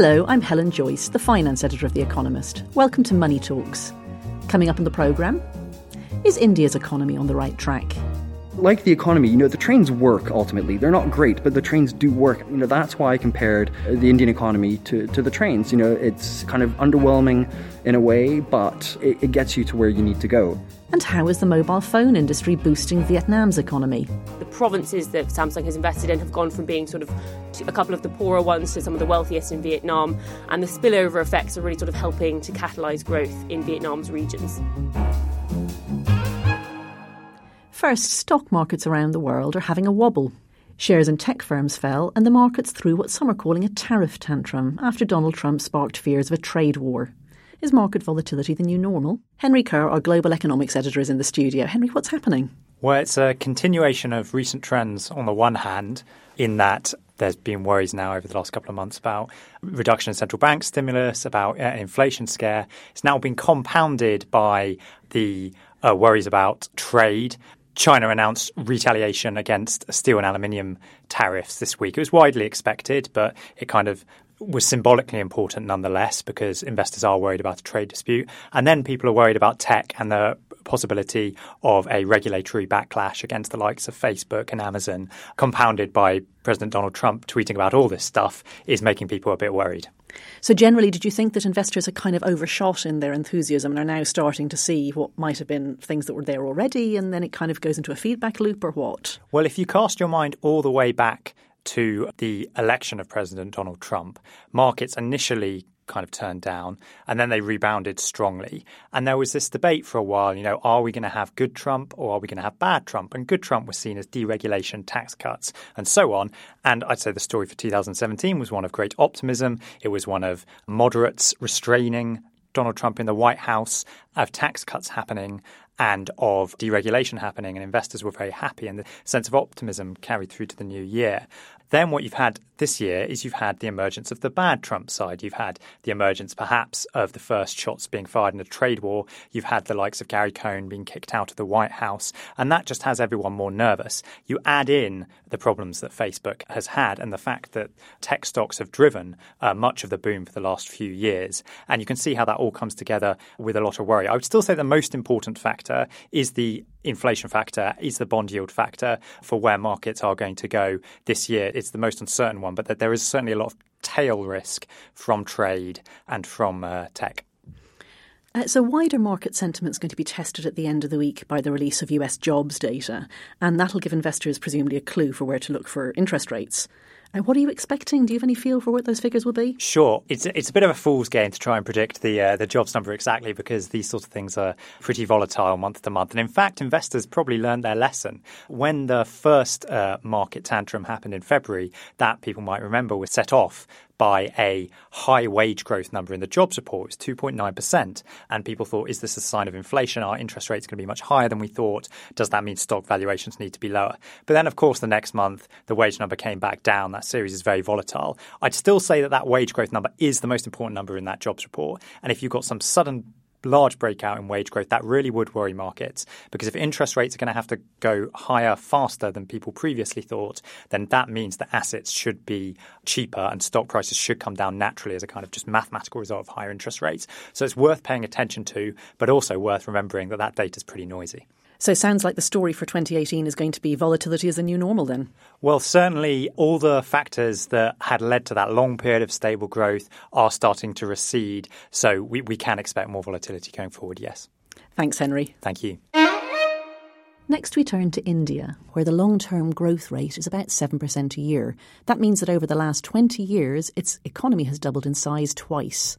Hello, I'm Helen Joyce, the finance editor of The Economist. Welcome to Money Talks. Coming up in the programme, is India's economy on the right track? Like the economy, you know, the trains work ultimately. They're not great, but the trains do work. You know, that's why I compared the Indian economy to, to the trains. You know, it's kind of underwhelming in a way, but it, it gets you to where you need to go. And how is the mobile phone industry boosting Vietnam's economy? The provinces that Samsung has invested in have gone from being sort of a couple of the poorer ones to some of the wealthiest in Vietnam, and the spillover effects are really sort of helping to catalyse growth in Vietnam's regions. First, stock markets around the world are having a wobble. Shares in tech firms fell, and the markets threw what some are calling a tariff tantrum after Donald Trump sparked fears of a trade war. Is market volatility the new normal? Henry Curr, our global economics editor, is in the studio. Henry, what's happening? Well, it's a continuation of recent trends on the one hand, in that there's been worries now over the last couple of months about reduction in central bank stimulus, about uh, inflation scare. It's now been compounded by the uh, worries about trade China announced retaliation against steel and aluminium tariffs this week. It was widely expected, but it kind of was symbolically important nonetheless because investors are worried about a trade dispute. And then people are worried about tech and the possibility of a regulatory backlash against the likes of Facebook and Amazon, compounded by President Donald Trump tweeting about all this stuff, is making people a bit worried. So, generally, did you think that investors are kind of overshot in their enthusiasm and are now starting to see what might have been things that were there already, and then it kind of goes into a feedback loop, or what? Well, if you cast your mind all the way back to the election of President Donald Trump, markets initially kind of turned down and then they rebounded strongly. And there was this debate for a while, you know, are we going to have good Trump or are we going to have bad Trump? And good Trump was seen as deregulation, tax cuts, and so on. And I'd say the story for 2017 was one of great optimism. It was one of moderates restraining Donald Trump in the White House, of tax cuts happening, and of deregulation happening, and investors were very happy, and the sense of optimism carried through to the new year. Then what you've had this year is you've had the emergence of the bad Trump side. You've had the emergence, perhaps, of the first shots being fired in a trade war. You've had the likes of Gary Cohn being kicked out of the White House. And that just has everyone more nervous. You add in the problems that Facebook has had and the fact that tech stocks have driven uh, much of the boom for the last few years. And you can see how that all comes together with a lot of worry. I would still say the most important factor is the inflation factor, is the bond yield factor for where markets are going to go this year. It's the most uncertain one, but there is certainly a lot of tail risk from trade and from uh, tech. Uh, so, wider market sentiment is going to be tested at the end of the week by the release of US jobs data, and that'll give investors presumably a clue for where to look for interest rates. And what are you expecting? Do you have any feel for what those figures will be? Sure. It's it's a bit of a fool's game to try and predict the uh, the jobs number exactly because these sorts of things are pretty volatile month to month. And in fact, investors probably learned their lesson when the first uh, market tantrum happened in February. That people might remember was set off by a high wage growth number in the jobs report. It was 2.9%. And people thought, is this a sign of inflation? Our interest rates going to be much higher than we thought? Does that mean stock valuations need to be lower? But then, of course, the next month, the wage number came back down. That series is very volatile. I'd still say that that wage growth number is the most important number in that jobs report. And if you've got some sudden large breakout in wage growth, that really would worry markets. Because if interest rates are going to have to go higher faster than people previously thought, then that means that assets should be cheaper and stock prices should come down naturally as a kind of just mathematical result of higher interest rates. So it's worth paying attention to, but also worth remembering that that data is pretty noisy. So it sounds like the story for 2018 is going to be volatility as a new normal then. Well, certainly all the factors that had led to that long period of stable growth are starting to recede. So we, we can expect more volatility going forward, yes. Thanks, Henry. Thank you. Next, we turn to India, where the long term growth rate is about 7% a year. That means that over the last 20 years, its economy has doubled in size twice.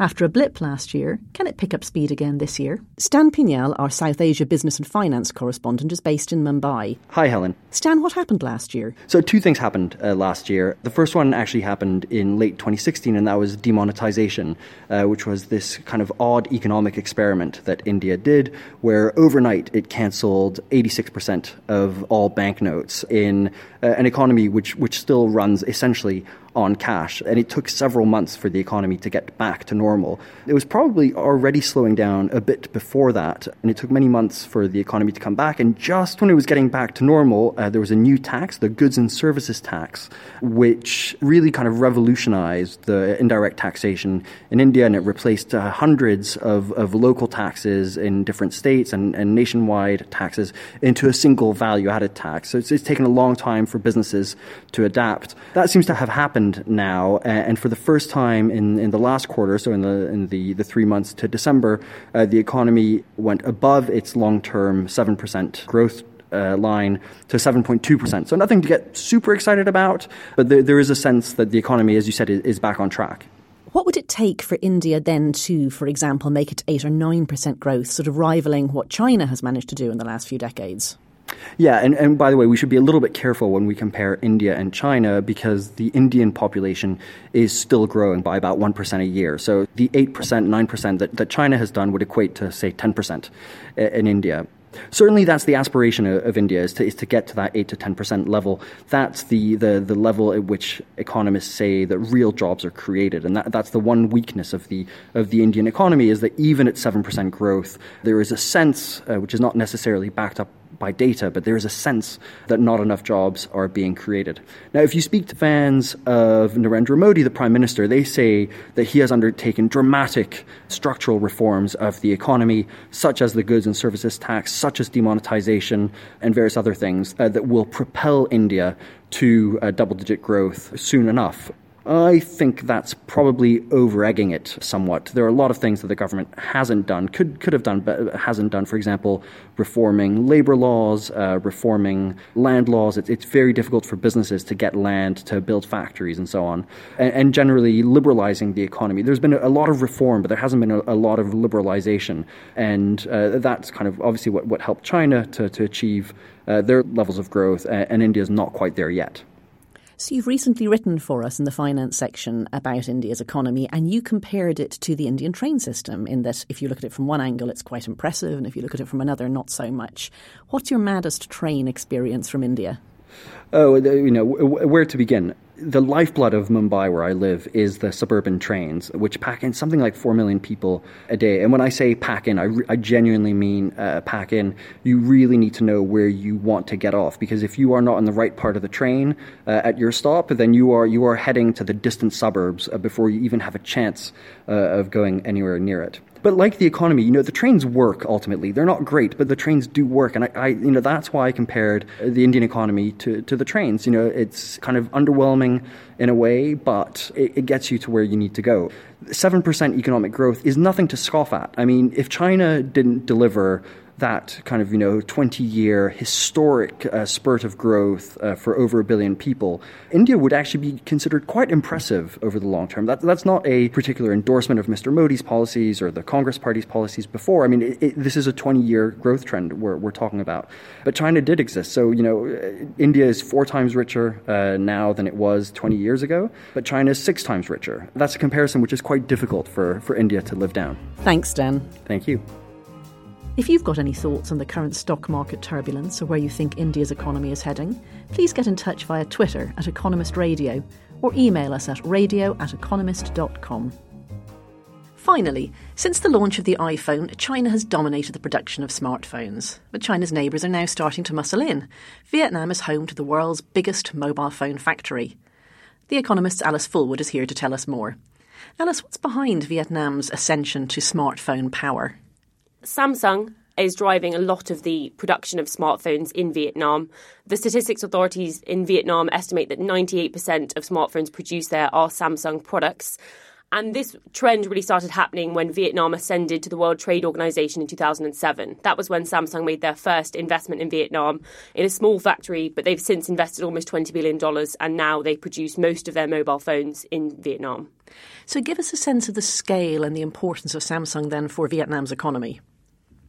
After a blip last year, can it pick up speed again this year? Stan Pignal, our South Asia business and finance correspondent, is based in Mumbai. Hi, Helen. Stan, what happened last year? So, two things happened uh, last year. The first one actually happened in late 2016, and that was demonetization, uh, which was this kind of odd economic experiment that India did, where overnight it cancelled 86% of all banknotes in uh, an economy which, which still runs essentially on cash. And it took several months for the economy to get back to normal. It was probably already slowing down a bit before that, and it took many months for the economy to come back. And just when it was getting back to normal, uh, there was a new tax, the goods and services tax, which really kind of revolutionized the indirect taxation in India, and it replaced uh, hundreds of, of local taxes in different states and, and nationwide taxes into a single value added tax. So it's, it's taken a long time for businesses to adapt. That seems to have happened happened now, and for the first time in, in the last quarter, so in the in the, the three months to December, uh, the economy went above its long term seven percent growth uh, line to 7.2%. So nothing to get super excited about, but there, there is a sense that the economy, as you said, is, is, back on track. What would it take for India then to, for example, make it 8 or 9% growth, sort of rivaling what China has managed to do in the last few decades? Yeah, and, and by the way, we should be a little bit careful when we compare India and China because the Indian population is still growing by about 1% a year. So the 8%, 9% that, that China has done would equate to, say, 10% in India. Certainly, that's the aspiration of, India is to, is to get to that eight to ten percent level. That's the, the, the level at which economists say that real jobs are created, and that, that's the one weakness of the of the Indian economy is that even at seven percent growth, there is a sense uh, which is not necessarily backed up by data, but there is a sense that not enough jobs are being created. Now, if you speak to fans of Narendra Modi, the Prime Minister, they say that he has undertaken dramatic structural reforms of the economy, such as the goods and services tax, such as demonetization, and various other things uh, that will propel India to uh, double digit growth soon enough. I think that's probably over egging it somewhat. There are a lot of things that the government hasn't done, could could have done, but hasn't done. For example, reforming labor laws, uh, reforming land laws. It's, it's very difficult for businesses to get land to build factories and so on, and, and generally liberalizing the economy. There's been a, lot of reform, but there hasn't been a, a lot of liberalization, and uh, that's kind of obviously what, what helped China to, to achieve uh, their levels of growth, and India is not quite there yet. So you've recently written for us in the finance section about India's economy and you compared it to the Indian train system in that if you look at it from one angle it's quite impressive and if you look at it from another not so much. What's your maddest train experience from India? Oh, you know, where to begin? The lifeblood of Mumbai, where I live, is the suburban trains, which pack in something like 4 million people a day. And when I say pack in, I, re- I genuinely mean uh, pack in. You really need to know where you want to get off because if you are not in the right part of the train uh, at your stop, then you are, you are heading to the distant suburbs uh, before you even have a chance uh, of going anywhere near it. But like the economy, you know, the trains work ultimately. They're not great, but the trains do work. And I, I, you know, that's why I compared the Indian economy to, to the trains. You know, it's kind of underwhelming in a way, but it, it gets you to where you need to go. 7% economic growth is nothing to scoff at. I mean, if China didn't deliver that kind of you know 20 year historic uh, spurt of growth uh, for over a billion people, India would actually be considered quite impressive over the long term. That, that's not a particular endorsement of Mr. Modi's policies or the Congress Party's policies before. I mean, it, it, this is a 20 year growth trend we're, we're talking about. But China did exist. So, you know, India is four times richer uh, now than it was 20 years ago, but China is six times richer. That's a comparison which is quite difficult for, for India to live down. Thanks, Dan. Thank you. If you've got any thoughts on the current stock market turbulence or where you think India's economy is heading, please get in touch via Twitter at Economist Radio or email us at radio at economist.com. Finally, since the launch of the iPhone, China has dominated the production of smartphones. But China's neighbours are now starting to muscle in. Vietnam is home to the world's biggest mobile phone factory. The Economist's Alice Fulwood is here to tell us more. Alice, what's behind Vietnam's ascension to smartphone power? Samsung is driving a lot of the production of smartphones in Vietnam. The statistics authorities in Vietnam estimate that 98% of smartphones produced there are Samsung products. And this trend really started happening when Vietnam ascended to the World Trade Organization in 2007. That was when Samsung made their first investment in Vietnam in a small factory, but they've since invested almost $20 billion and now they produce most of their mobile phones in Vietnam. So, give us a sense of the scale and the importance of Samsung then for Vietnam's economy.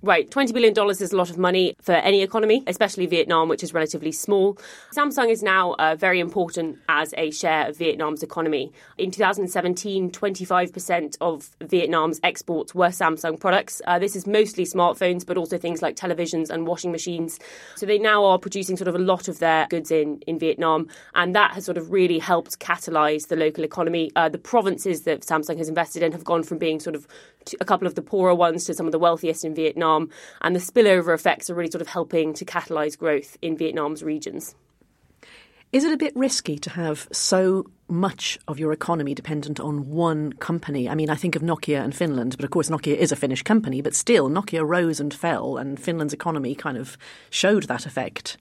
Right, $20 billion is a lot of money for any economy, especially Vietnam, which is relatively small. Samsung is now uh, very important as a share of Vietnam's economy. In 2017, 25% of Vietnam's exports were Samsung products. Uh, this is mostly smartphones, but also things like televisions and washing machines. So they now are producing sort of a lot of their goods in, in Vietnam, and that has sort of really helped catalyse the local economy. Uh, the provinces that Samsung has invested in have gone from being sort of a couple of the poorer ones to some of the wealthiest in Vietnam. And the spillover effects are really sort of helping to catalyse growth in Vietnam's regions. Is it a bit risky to have so much of your economy dependent on one company? I mean, I think of Nokia and Finland, but of course, Nokia is a Finnish company, but still, Nokia rose and fell, and Finland's economy kind of showed that effect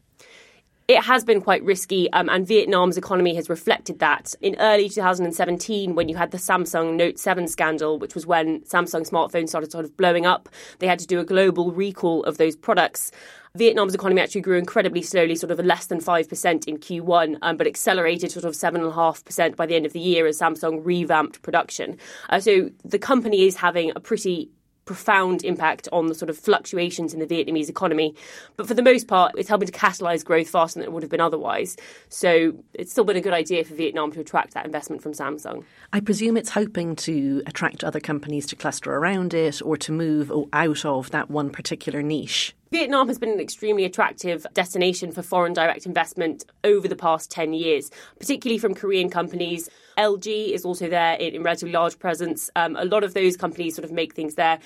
it has been quite risky, um, and Vietnam's economy has reflected that. In early 2017, when you had the Samsung Note 7 scandal, which was when Samsung smartphones started sort of blowing up, they had to do a global recall of those products. Vietnam's economy actually grew incredibly slowly, sort of less than 5% in Q1, um, but accelerated sort of 7.5% by the end of the year as Samsung revamped production. Uh, so the company is having a pretty profound impact on the sort of fluctuations in the Vietnamese economy. But for the most part, it's helping to catalyse growth faster than it would have been otherwise. So it's still been a good idea for Vietnam to attract that investment from Samsung. I presume it's hoping to attract other companies to cluster around it or to move out of that one particular niche. Vietnam has been an extremely attractive destination for foreign direct investment over the past 10 years, particularly from Korean companies. LG is also there in, relatively large presence. Um, a lot of those companies sort of make things there.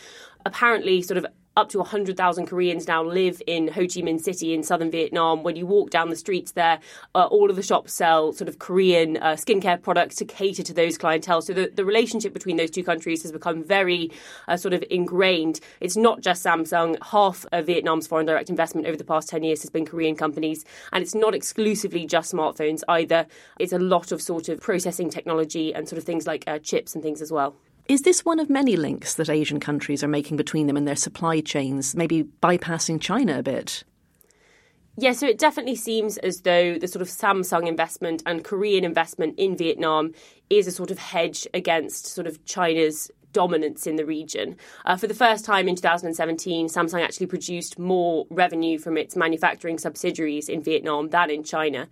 Apparently, sort of up to 100,000 Koreans now live in Ho Chi Minh City in southern Vietnam. When you walk down the streets there, uh, all of the shops sell sort of Korean uh, skincare products to cater to those clientele. So the, the relationship between those two countries has become very uh, sort of ingrained. It's not just Samsung. Half of Vietnam's foreign direct investment over the past 10 years has been Korean companies. And it's not exclusively just smartphones either. It's a lot of sort of processing technology and sort of things like uh, chips and things as well. Is this one of many links that Asian countries are making between them and their supply chains, maybe bypassing China a bit? Yeah, so it definitely seems as though the sort of Samsung investment and Korean investment in Vietnam is a sort of hedge against sort of China's dominance in the region. Uh, for the first time in 2017, Samsung actually produced more revenue from its manufacturing subsidiaries in Vietnam than in China.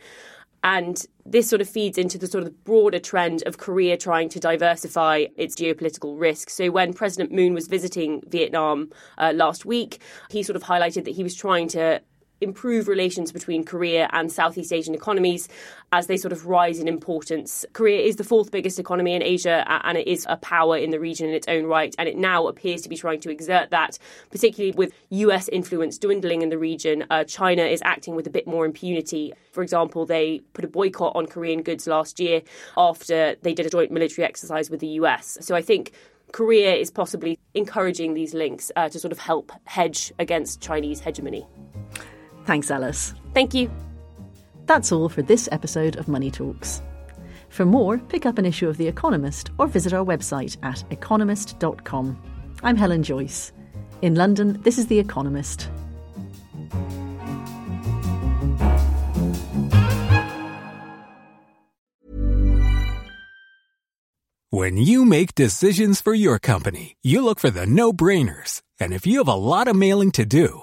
And this sort of feeds into the sort of broader trend of Korea trying to diversify its geopolitical risk. So when President Moon was visiting Vietnam uh, last week, he sort of highlighted that he was trying to improve relations between Korea and Southeast Asian economies as they sort of rise in importance. Korea is the fourth biggest economy in Asia and it is a power in the region in its own right. And it now appears to be trying to exert that, particularly with US influence dwindling in the region. Uh, China is acting with a bit more impunity. For example, they put a boycott on Korean goods last year after they did a joint military exercise with the US. So I think Korea is possibly encouraging these links uh, to sort of help hedge against Chinese hegemony. Thanks, Alice. Thank you. That's all for this episode of Money Talks. For more, pick up an issue of The Economist or visit our website at economist.com. I'm Helen Joyce. In London, this is The Economist. When you make decisions for your company, you look for the no brainers. And if you have a lot of mailing to do,